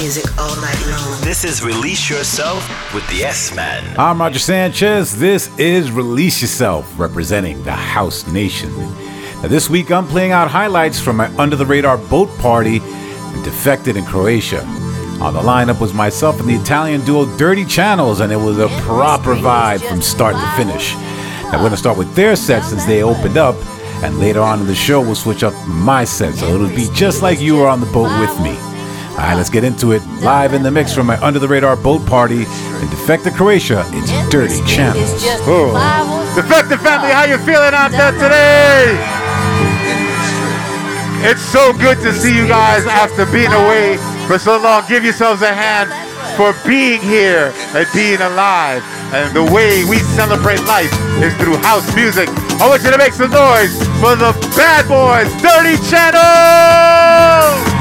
music all night long. This is Release Yourself with the S Man. I'm Roger Sanchez. This is Release Yourself, representing the House Nation. Now, this week I'm playing out highlights from my under the radar boat party and Defected in Croatia. On the lineup was myself and the Italian duo Dirty Channels, and it was a proper vibe from start to finish. Now, we're going to start with their set since they opened up, and later on in the show, we'll switch up my set, so it'll be just like you were on the boat with me. All right, let's get into it. Live in the mix from my under the radar boat party in Defected Croatia, it's Dirty Channels. Oh. Family, how you feeling out there today? It's so good to see you guys after being away for so long. Give yourselves a hand for being here and being alive. And the way we celebrate life is through house music. I want you to make some noise for the bad boys, Dirty Channel!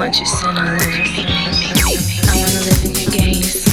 want you, son. I. I wanna live in your gaze.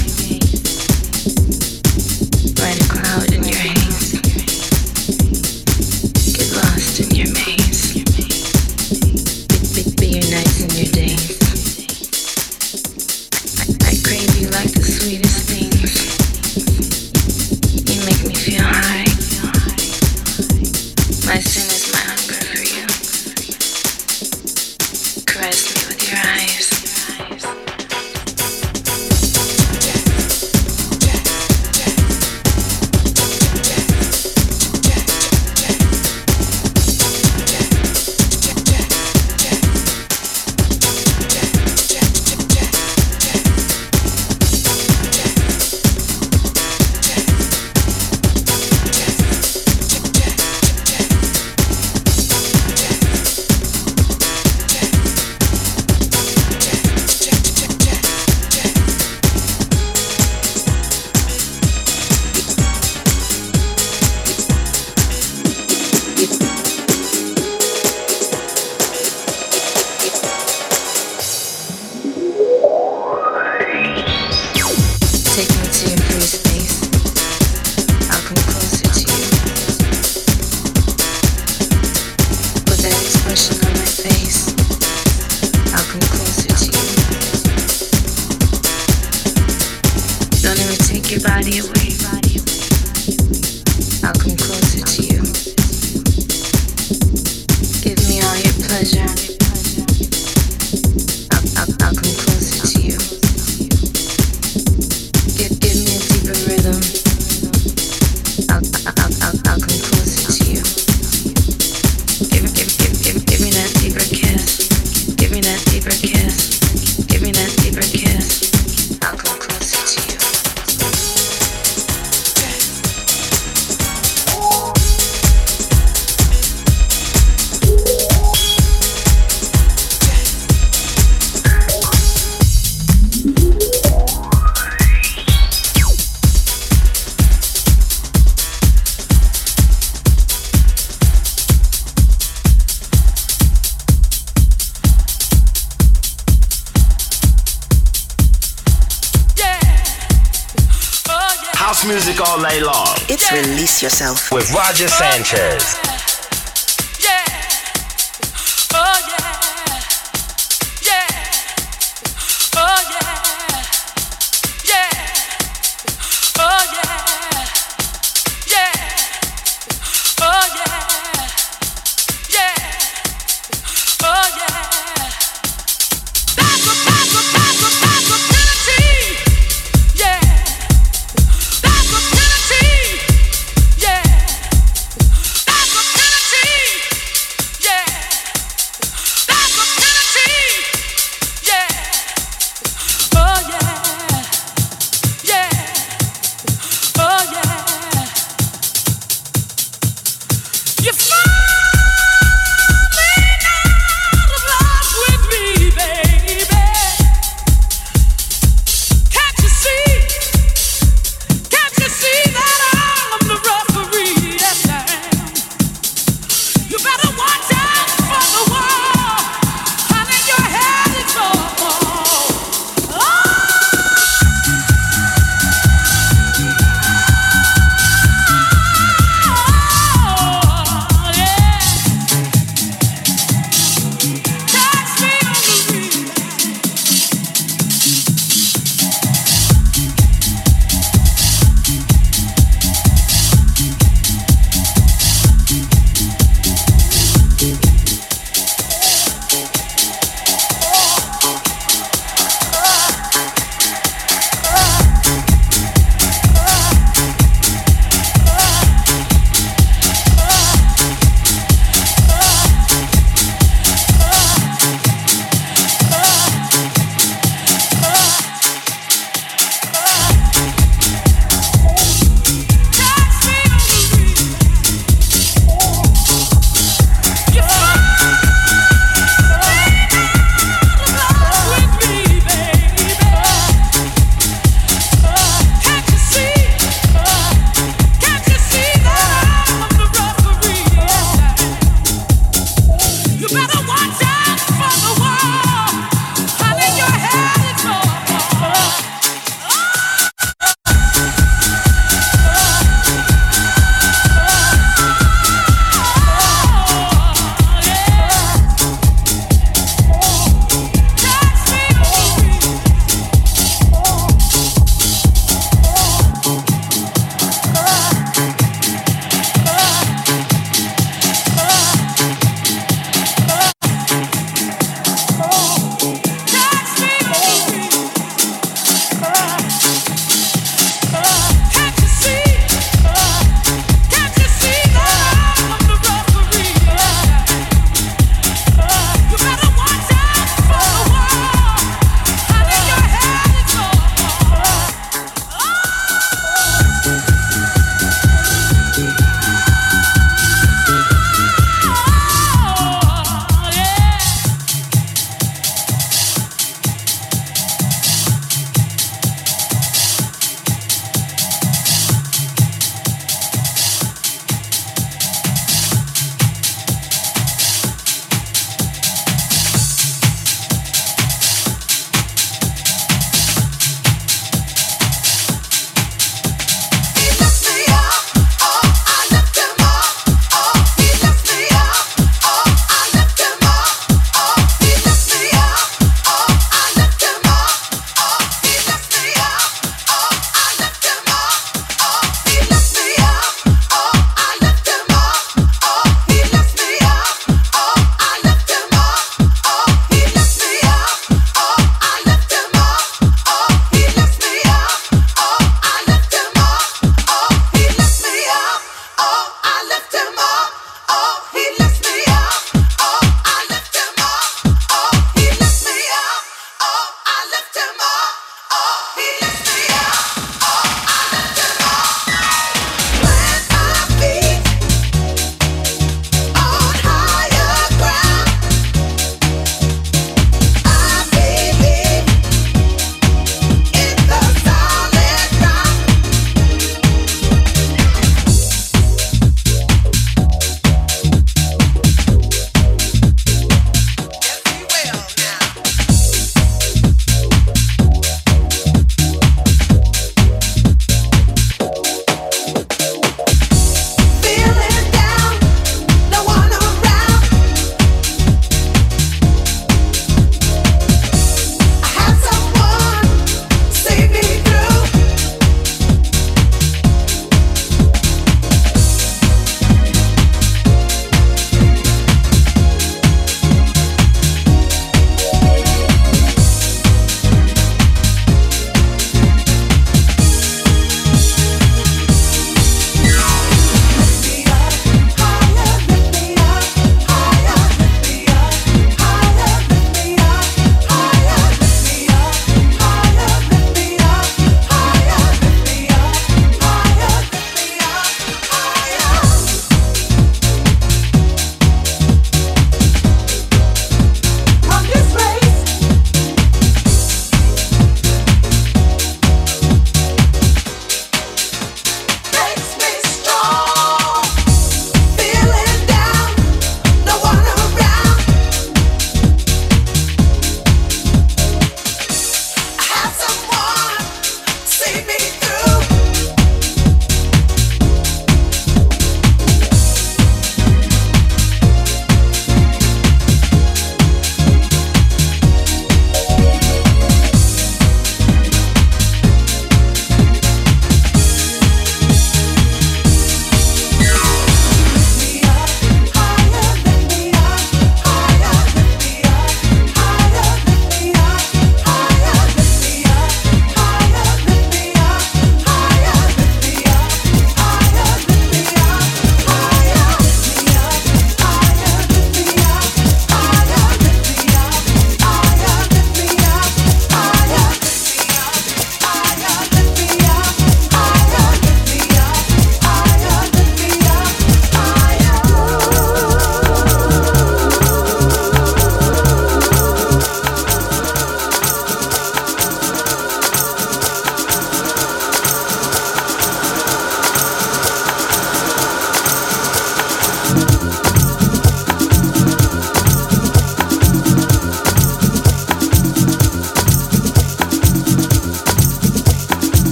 Yourself with Roger Sanchez.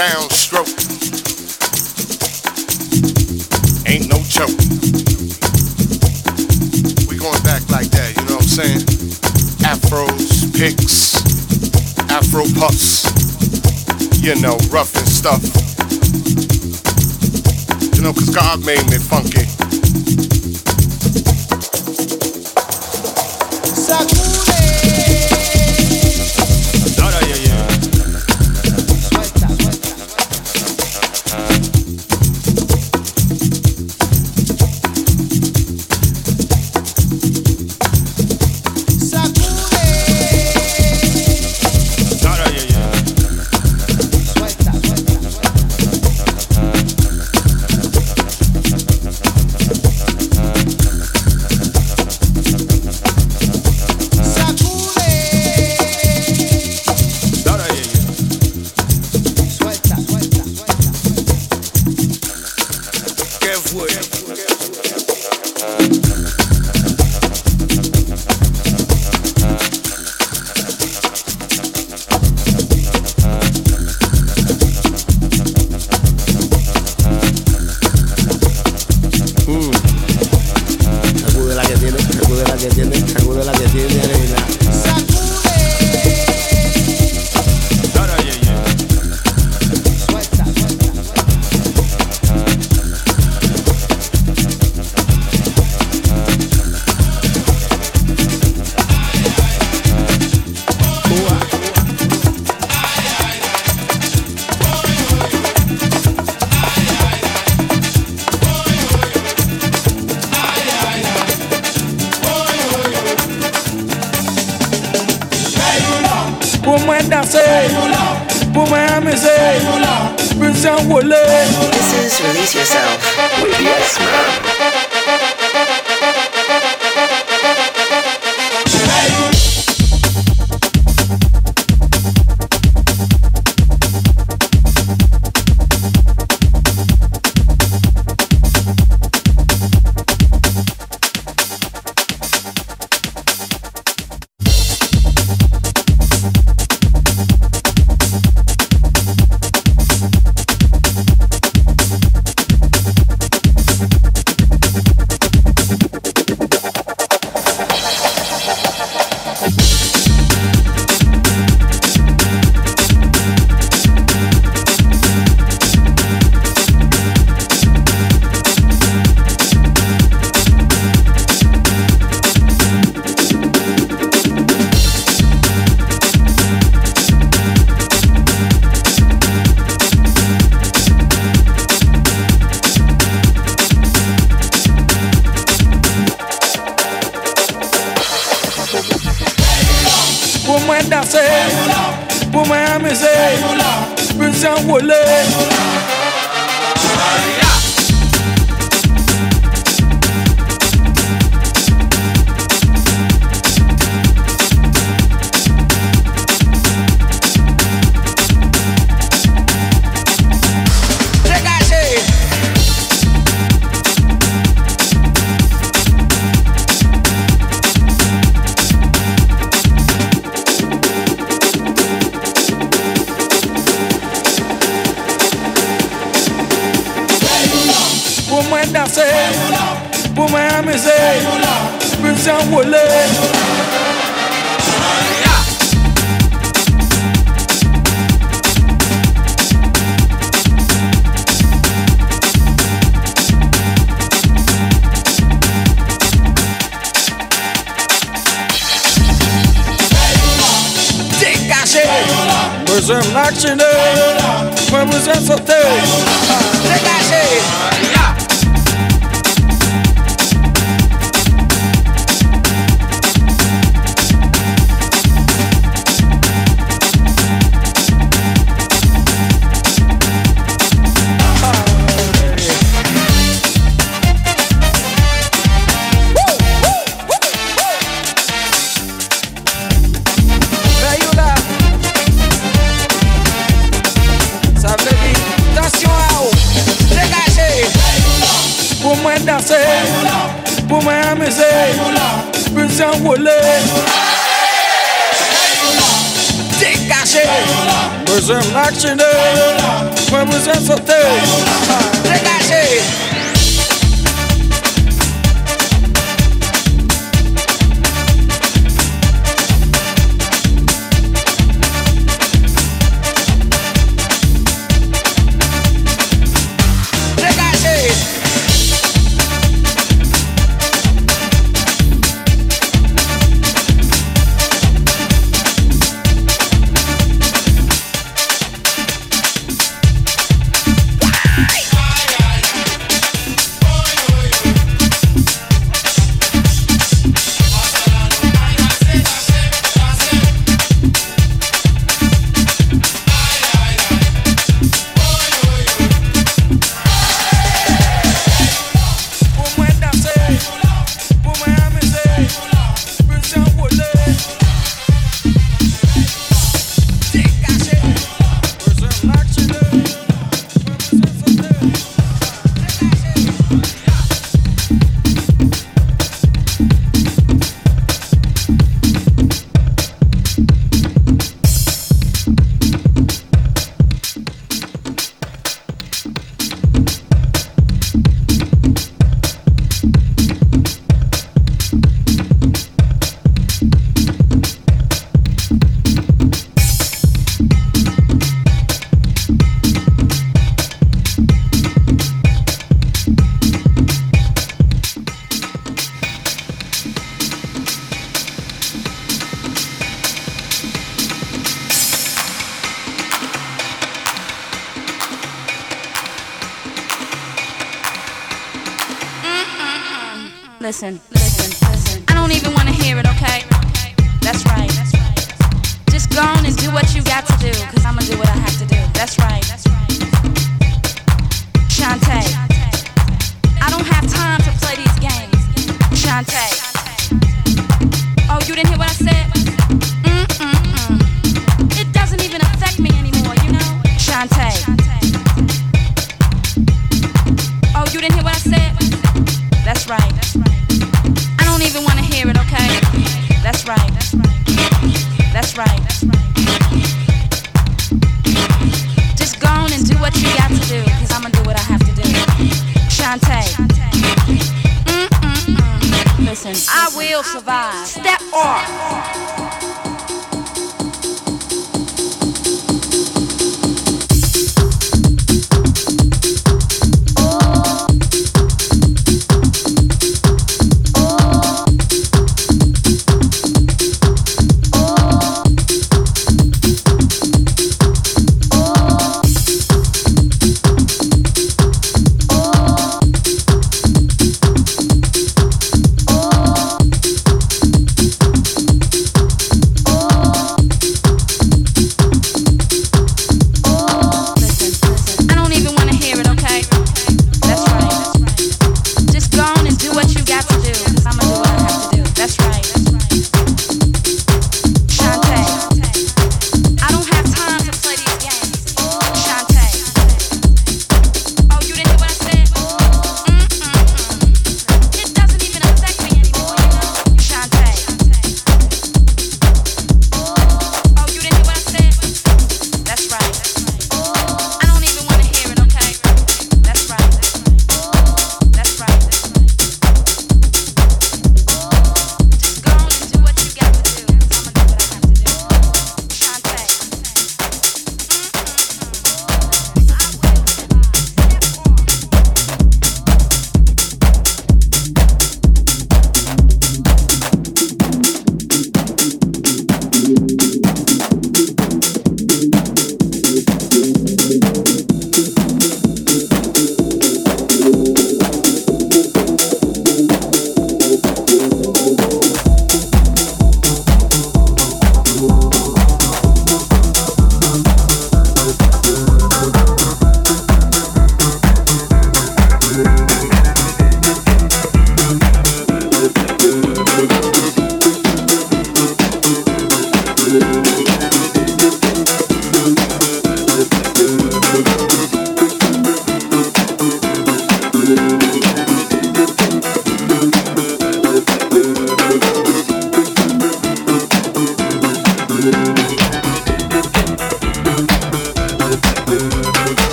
downstroke. Ain't no joke. We going back like that, you know what I'm saying? Afros, picks, Afro puffs, you know, rough and stuff. You know, cause God made me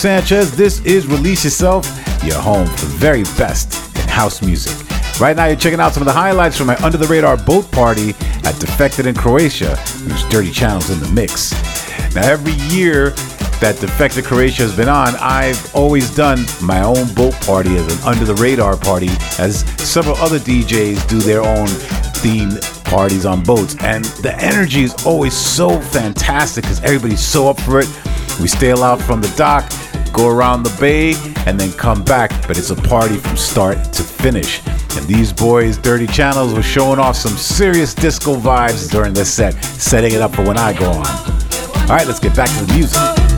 Sanchez. This is Release Yourself, your home for the very best in house music. Right now, you're checking out some of the highlights from my under the radar boat party at Defected in Croatia. There's Dirty Channels in the mix. Now, every year that Defected Croatia has been on, I've always done my own boat party as an under the radar party, as several other DJs do their own themed parties on boats. And the energy is always so fantastic because everybody's so up for it. We sail out from the dock, go around the bay, and then come back. But it's a party from start to finish. And these boys, Dirty Channels, were showing off some serious disco vibes during this set, setting it up for when I go on. All right, let's get back to the music.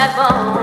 Thank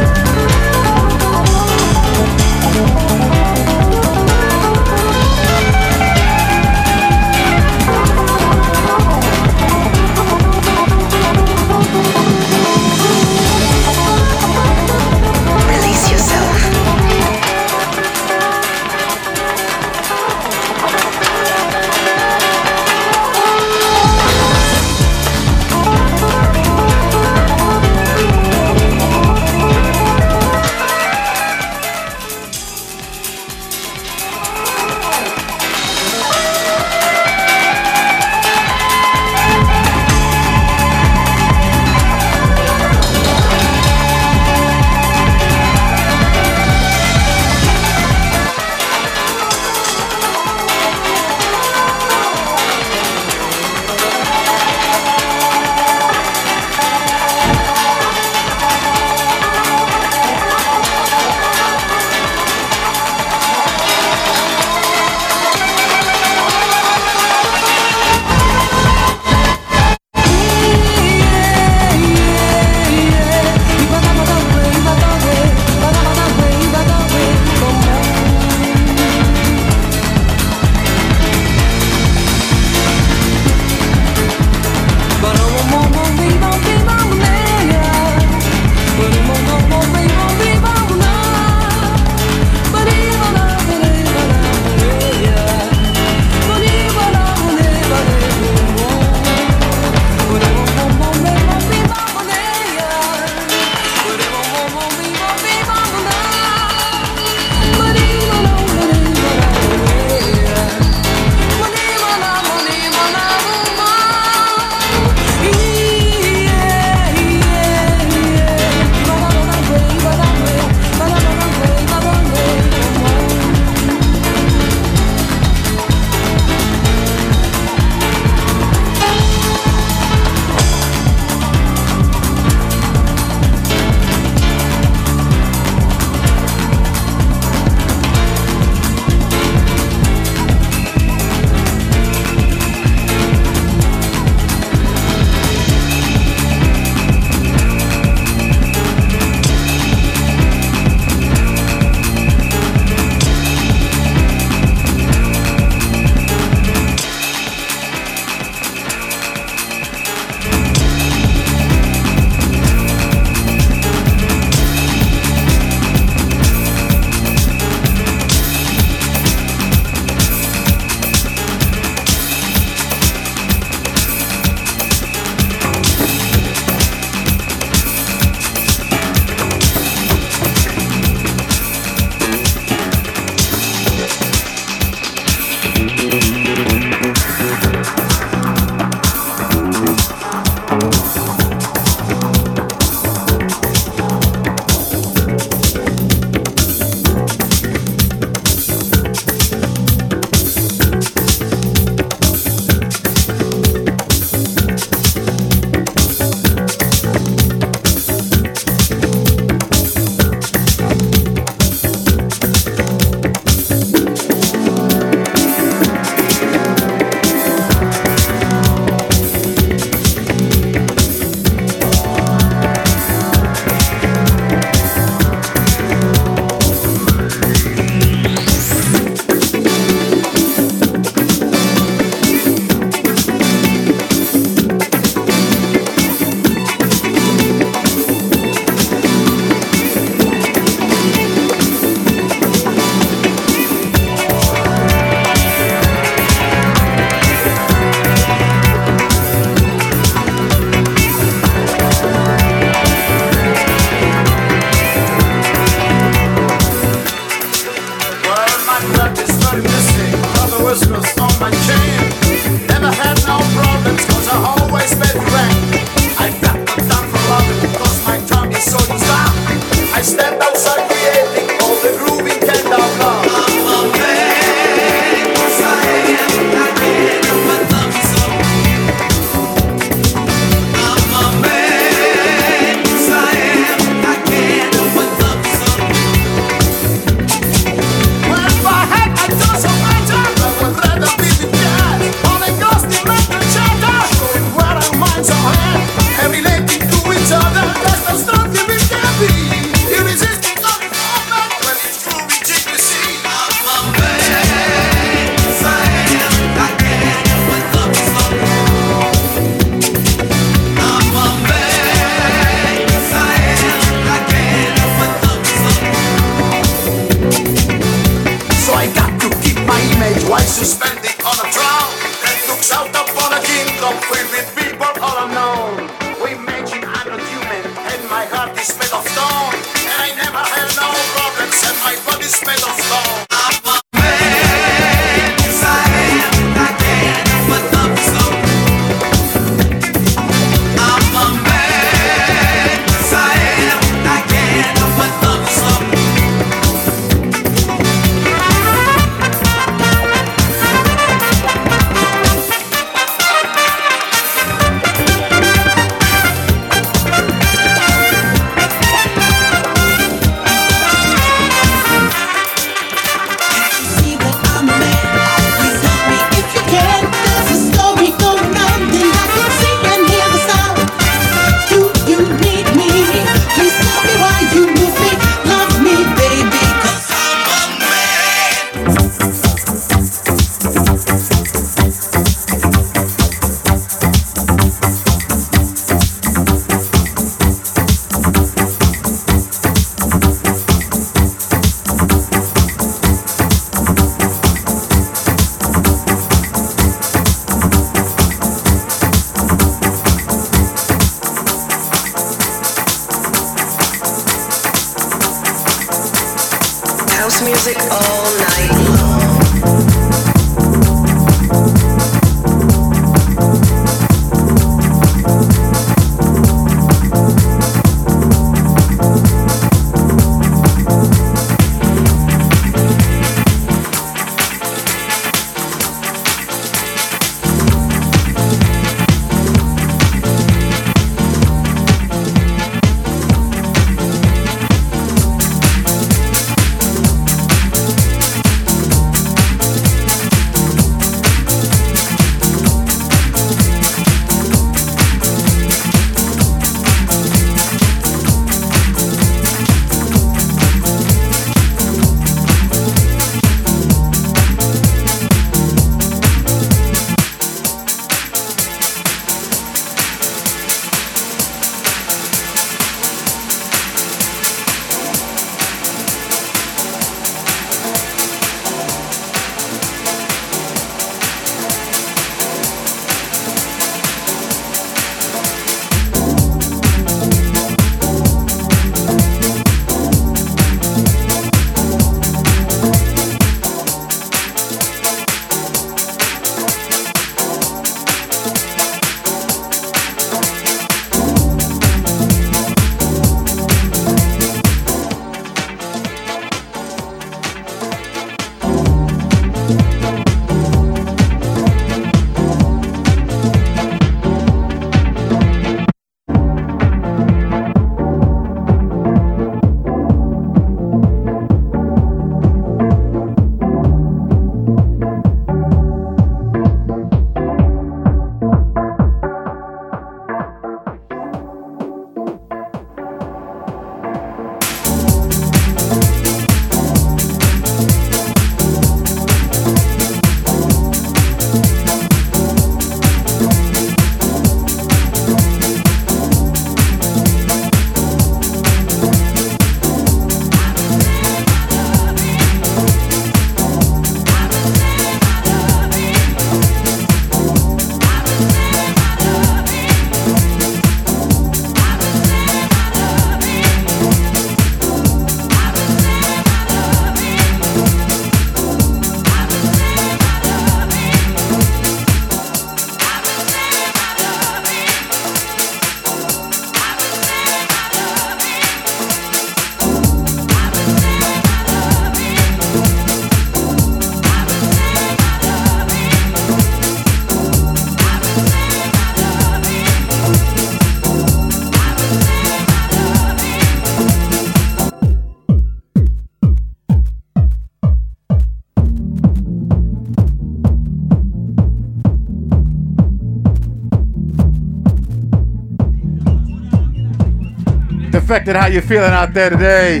How you feeling out there today?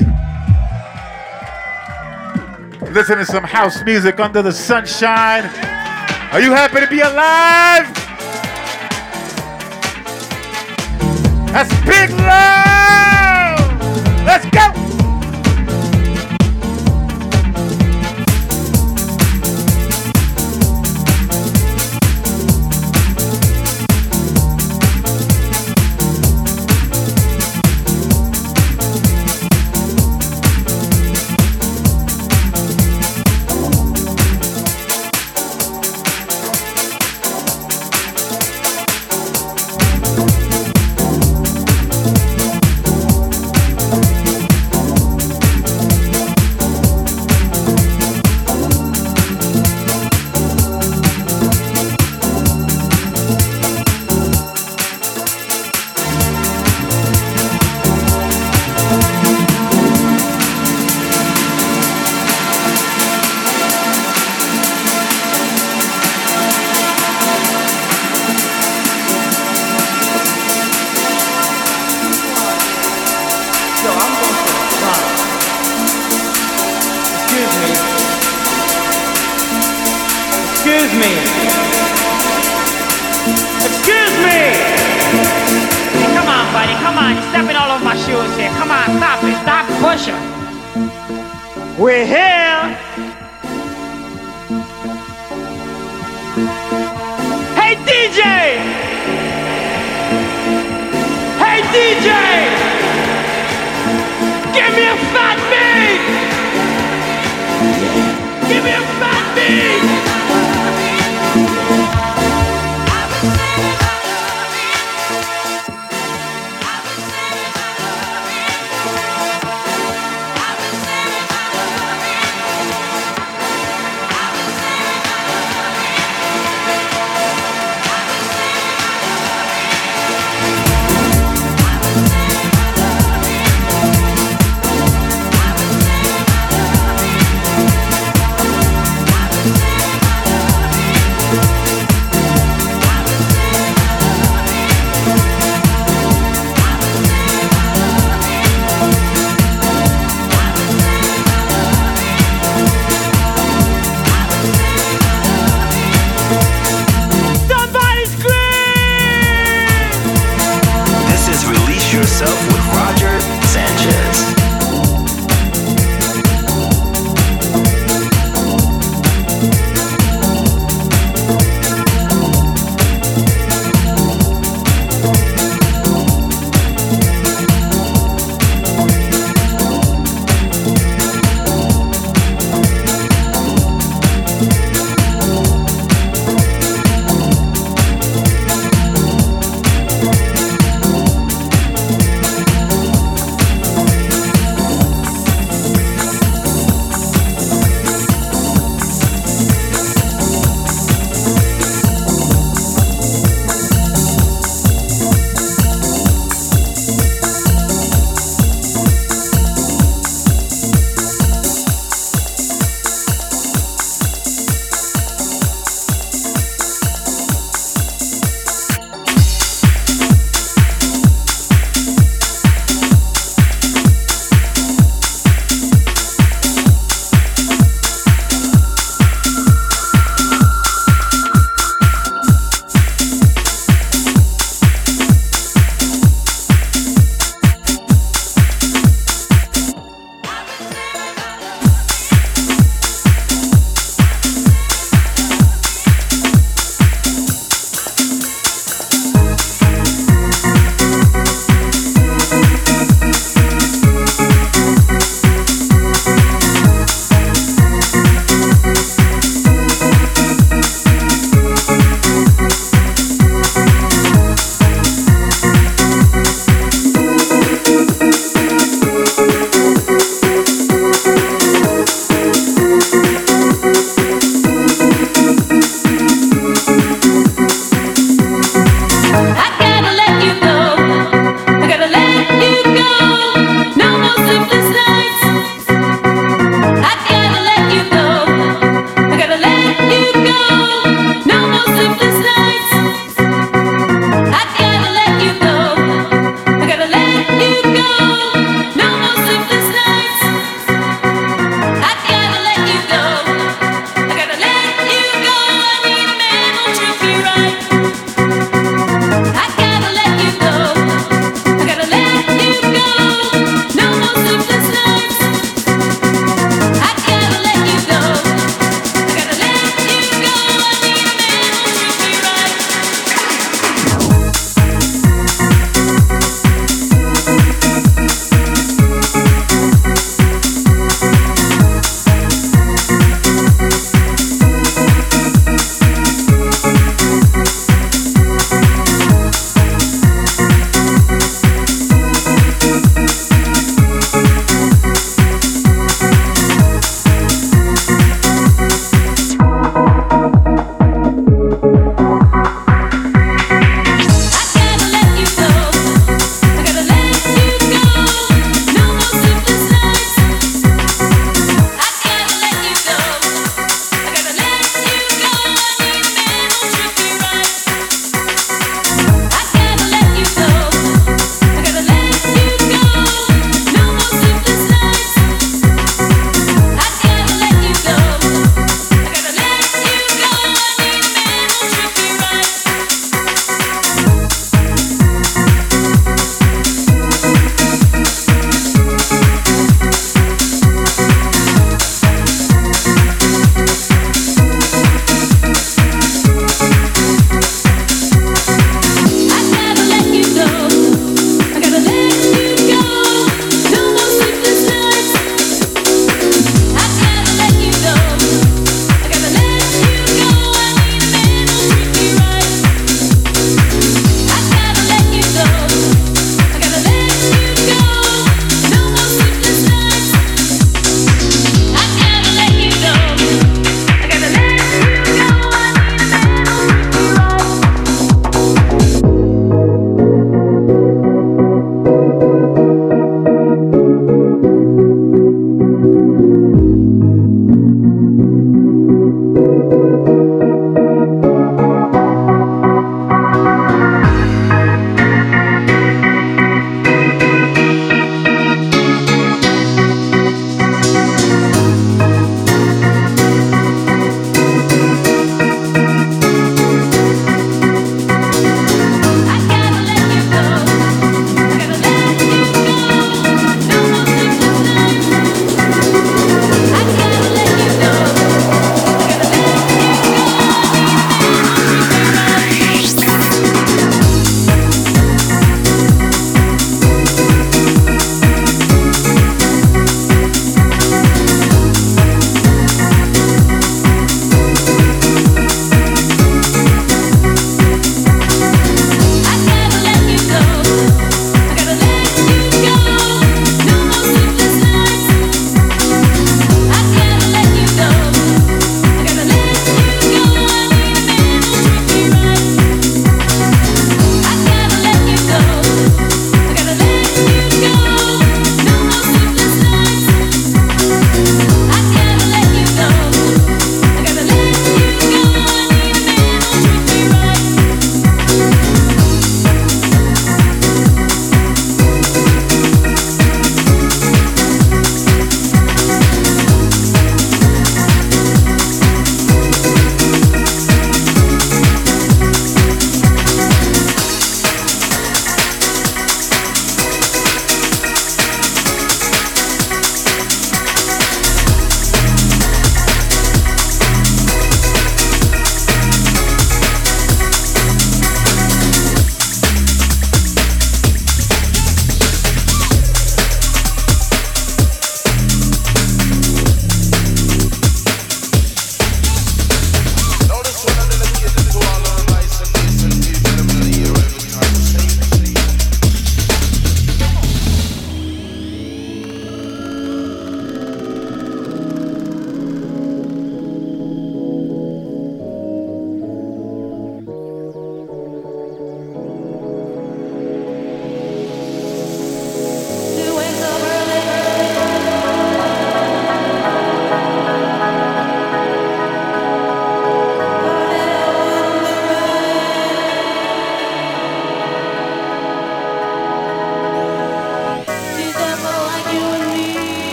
Listen to some house music under the sunshine. Are you happy to be alive? That's big love!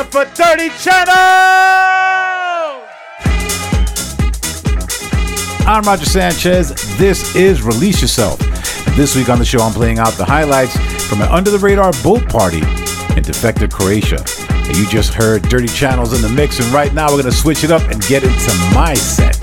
Up for Dirty Channel! I'm Roger Sanchez. This is Release Yourself. This week on the show, I'm playing out the highlights from an under the radar boat party in defected Croatia. And you just heard Dirty Channels in the mix, and right now we're going to switch it up and get into my set.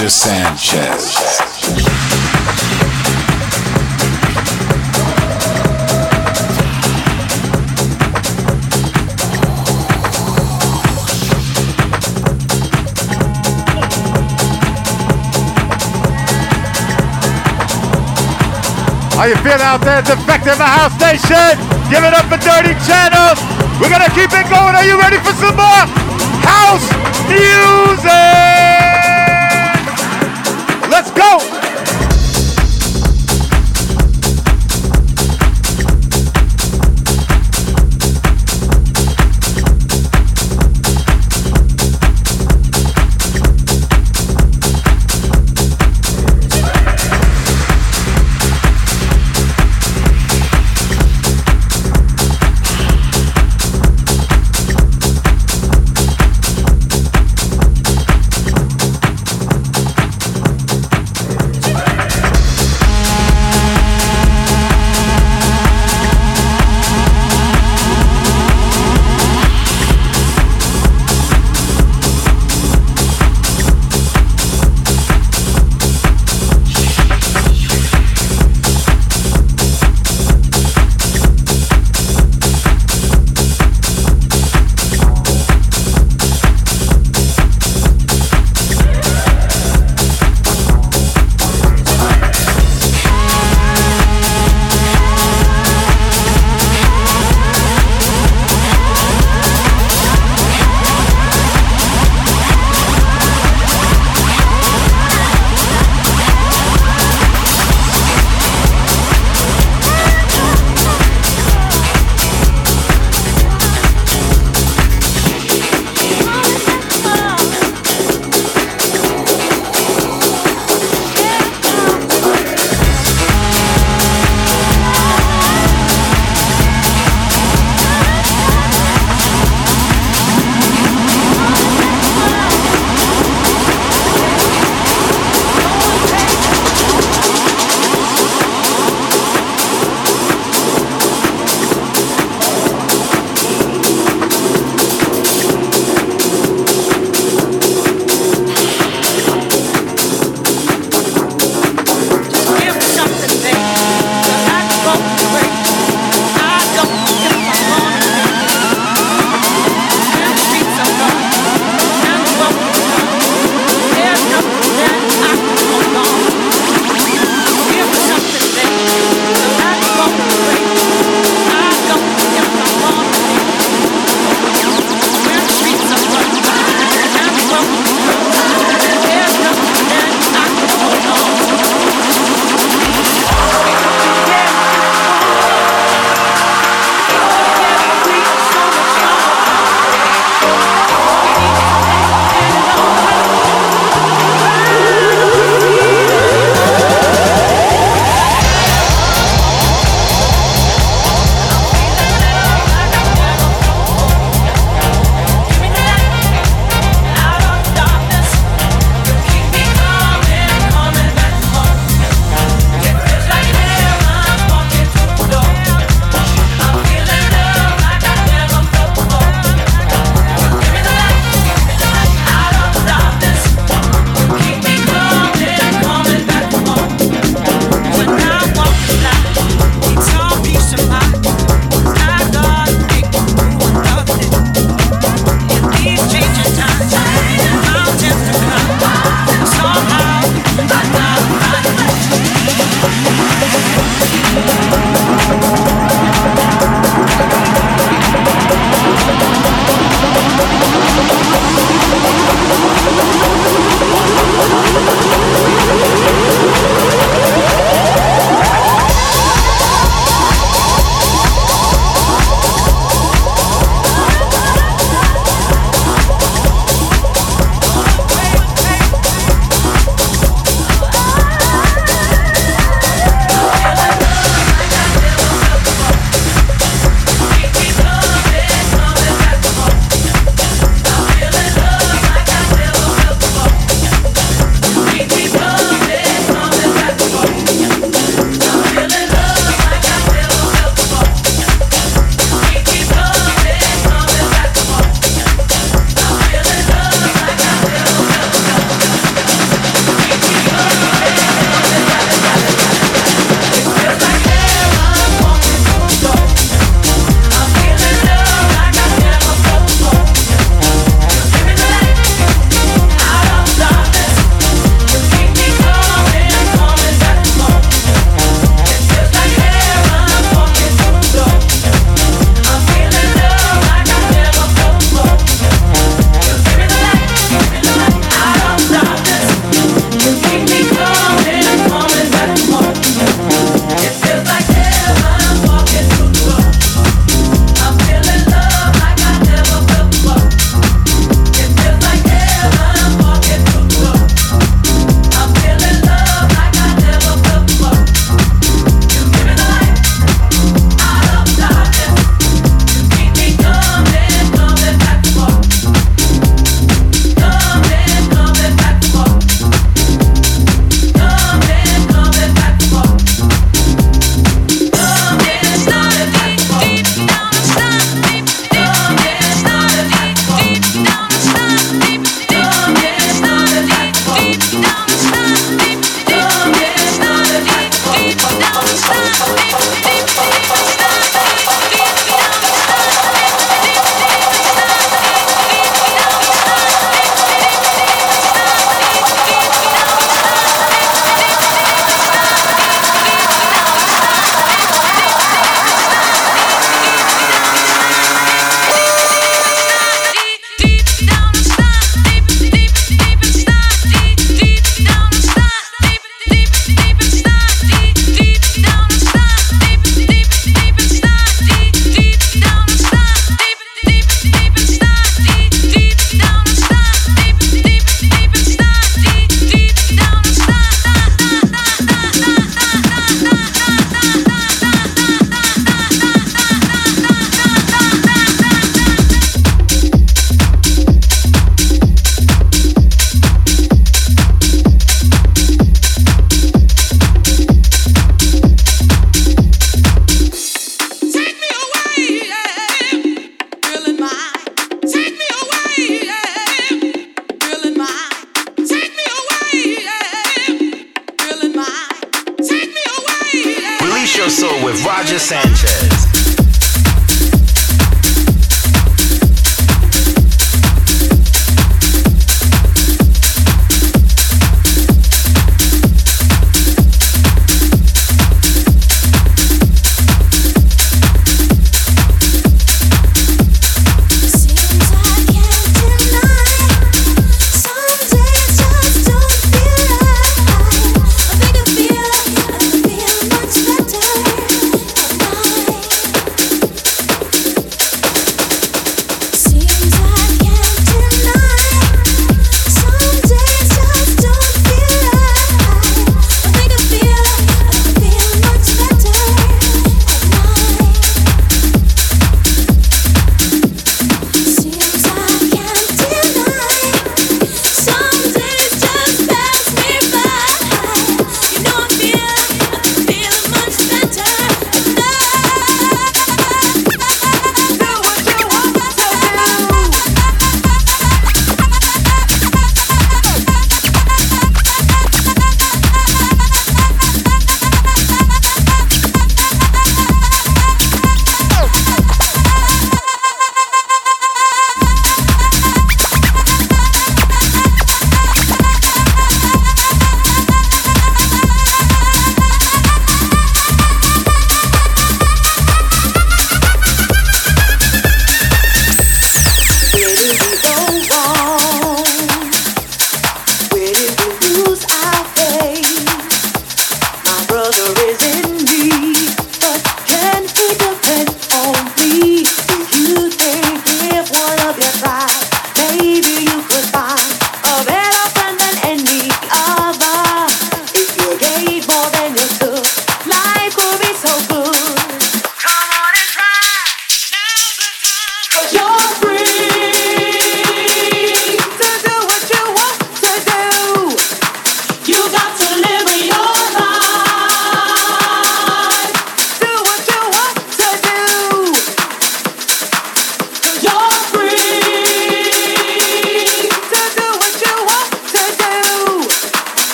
Roger Sanchez. How you feeling out there? Defective the House Nation. Give it up for Dirty Channels. We're gonna keep it going. Are you ready for some more house music? Go.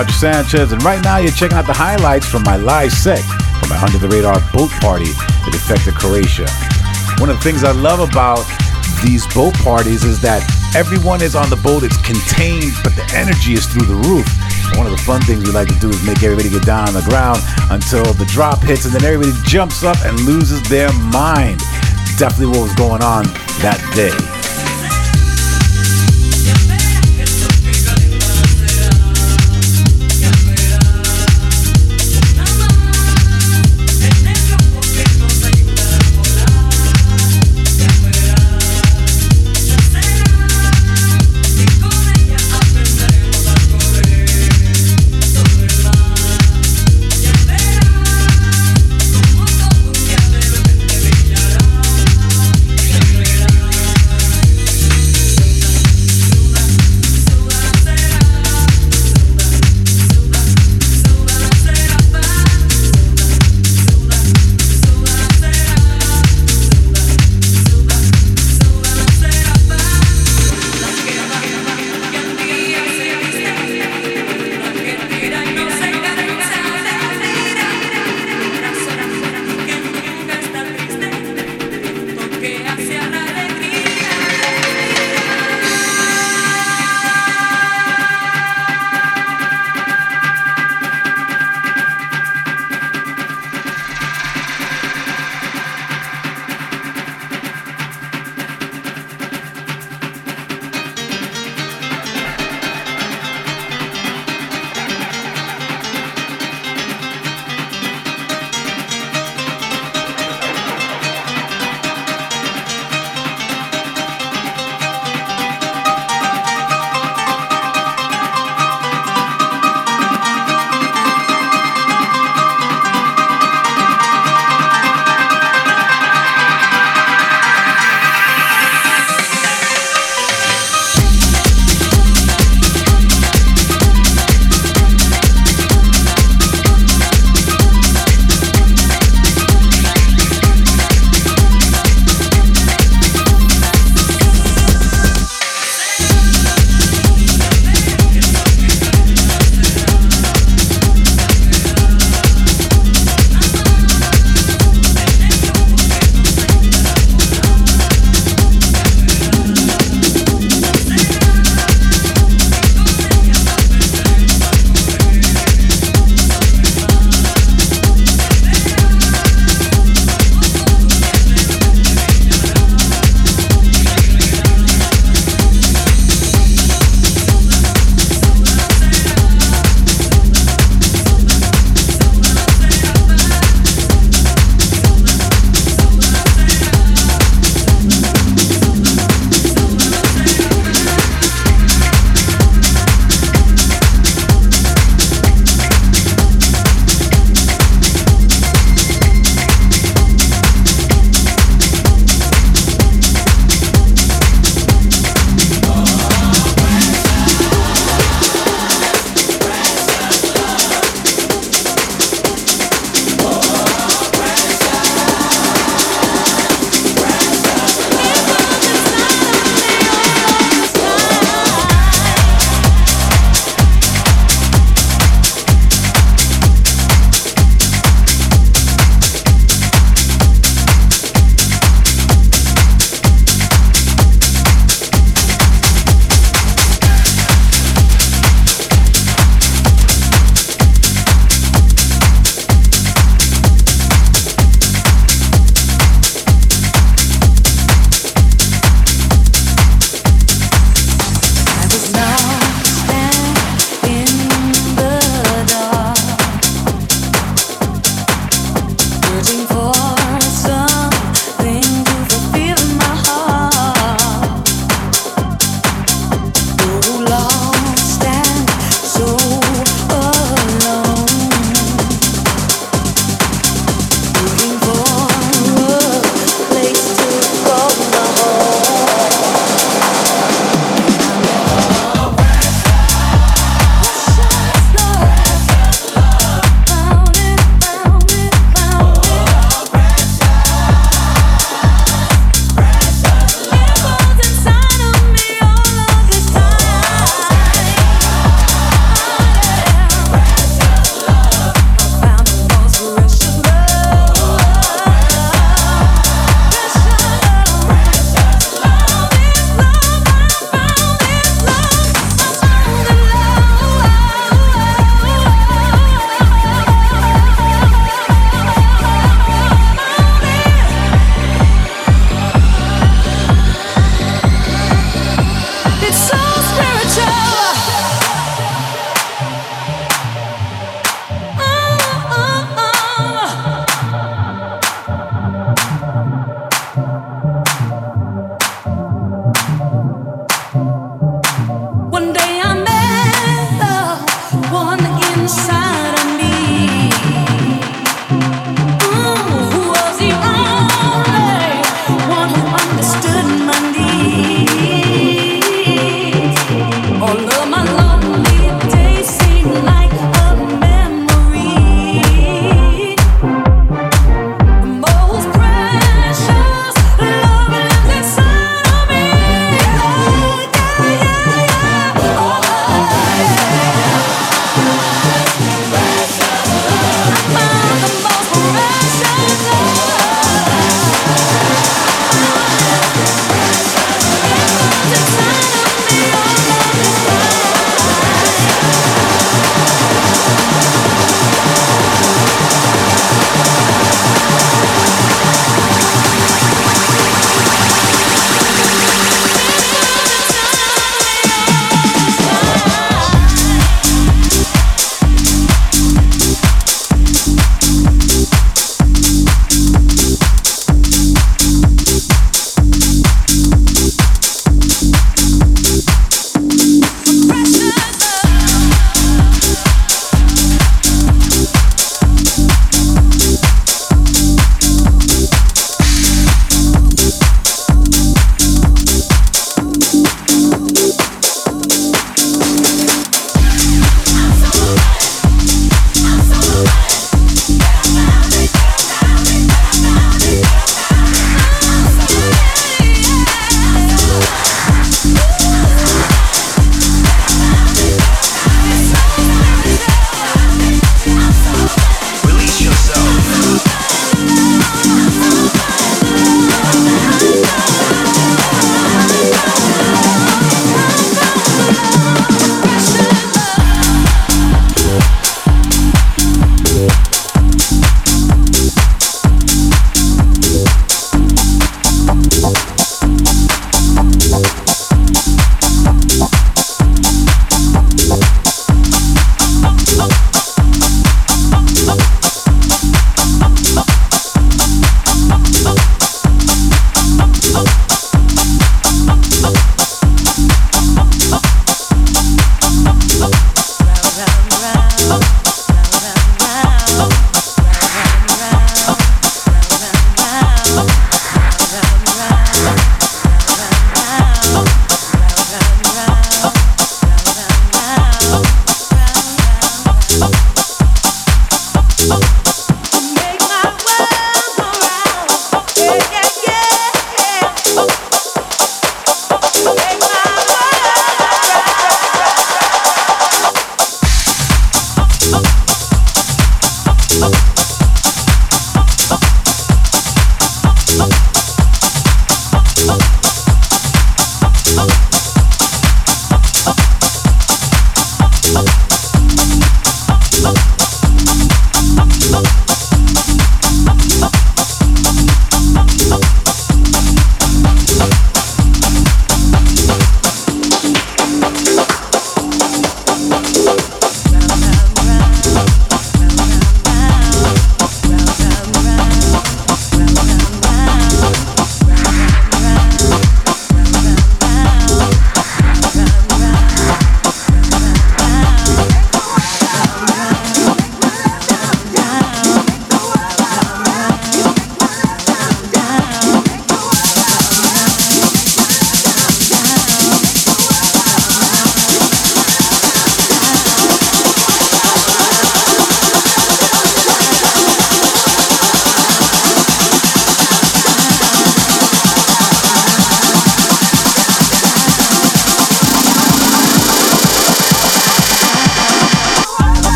Roger Sanchez, and right now you're checking out the highlights from my live set from my under the radar boat party that Defected Croatia. One of the things I love about these boat parties is that everyone is on the boat, it's contained, but the energy is through the roof. One of the fun things we like to do is make everybody get down on the ground until the drop hits and then everybody jumps up and loses their mind. Definitely what was going on that day.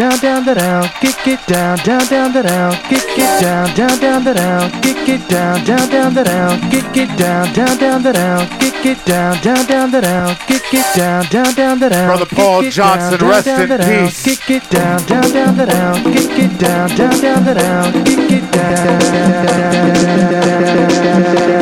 Down, down, down, down, down. Kick it down, down, down, down, down. Kick it down, down, down, down, down. Kick it down, down, down, down, down. Kick it down, down, down, down, down. Kick it down, down, down, down, down. Kick it down, down, down, down, down. Brother Paul Johnson, rest in peace. Kick it down, down, down, down, down. Kick it down, down, down, down, down. Kick it So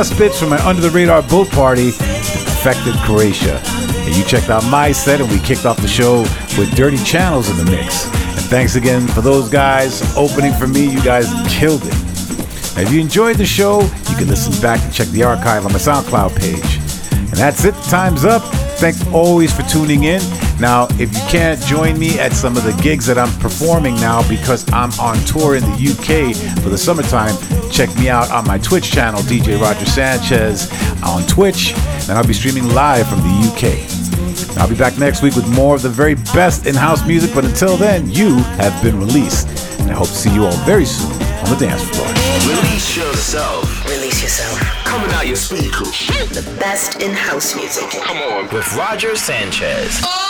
best bits from my Under the Radar boat party, the Defected Croatia. And you checked out my set, and we kicked off the show with Dirty Channels in the mix. And thanks again for those guys opening for me. You guys killed it. Now, if you enjoyed the show, you can listen back and check the archive on my SoundCloud page. And that's it. Time's up. Thanks always for tuning in. Now, if you can't join me at some of the gigs that I'm performing now because I'm on tour in the UK for the summertime, check me out on my Twitch channel, DJ Roger Sanchez on Twitch. And I'll be streaming live from the UK. I'll be back next week with more of the very best in house music. But until then, you have been released. And I hope to see you all very soon on the dance floor. Release yourself. Release yourself. Coming out your speakers. The best in house music. Come on. With Roger Sanchez. Oh.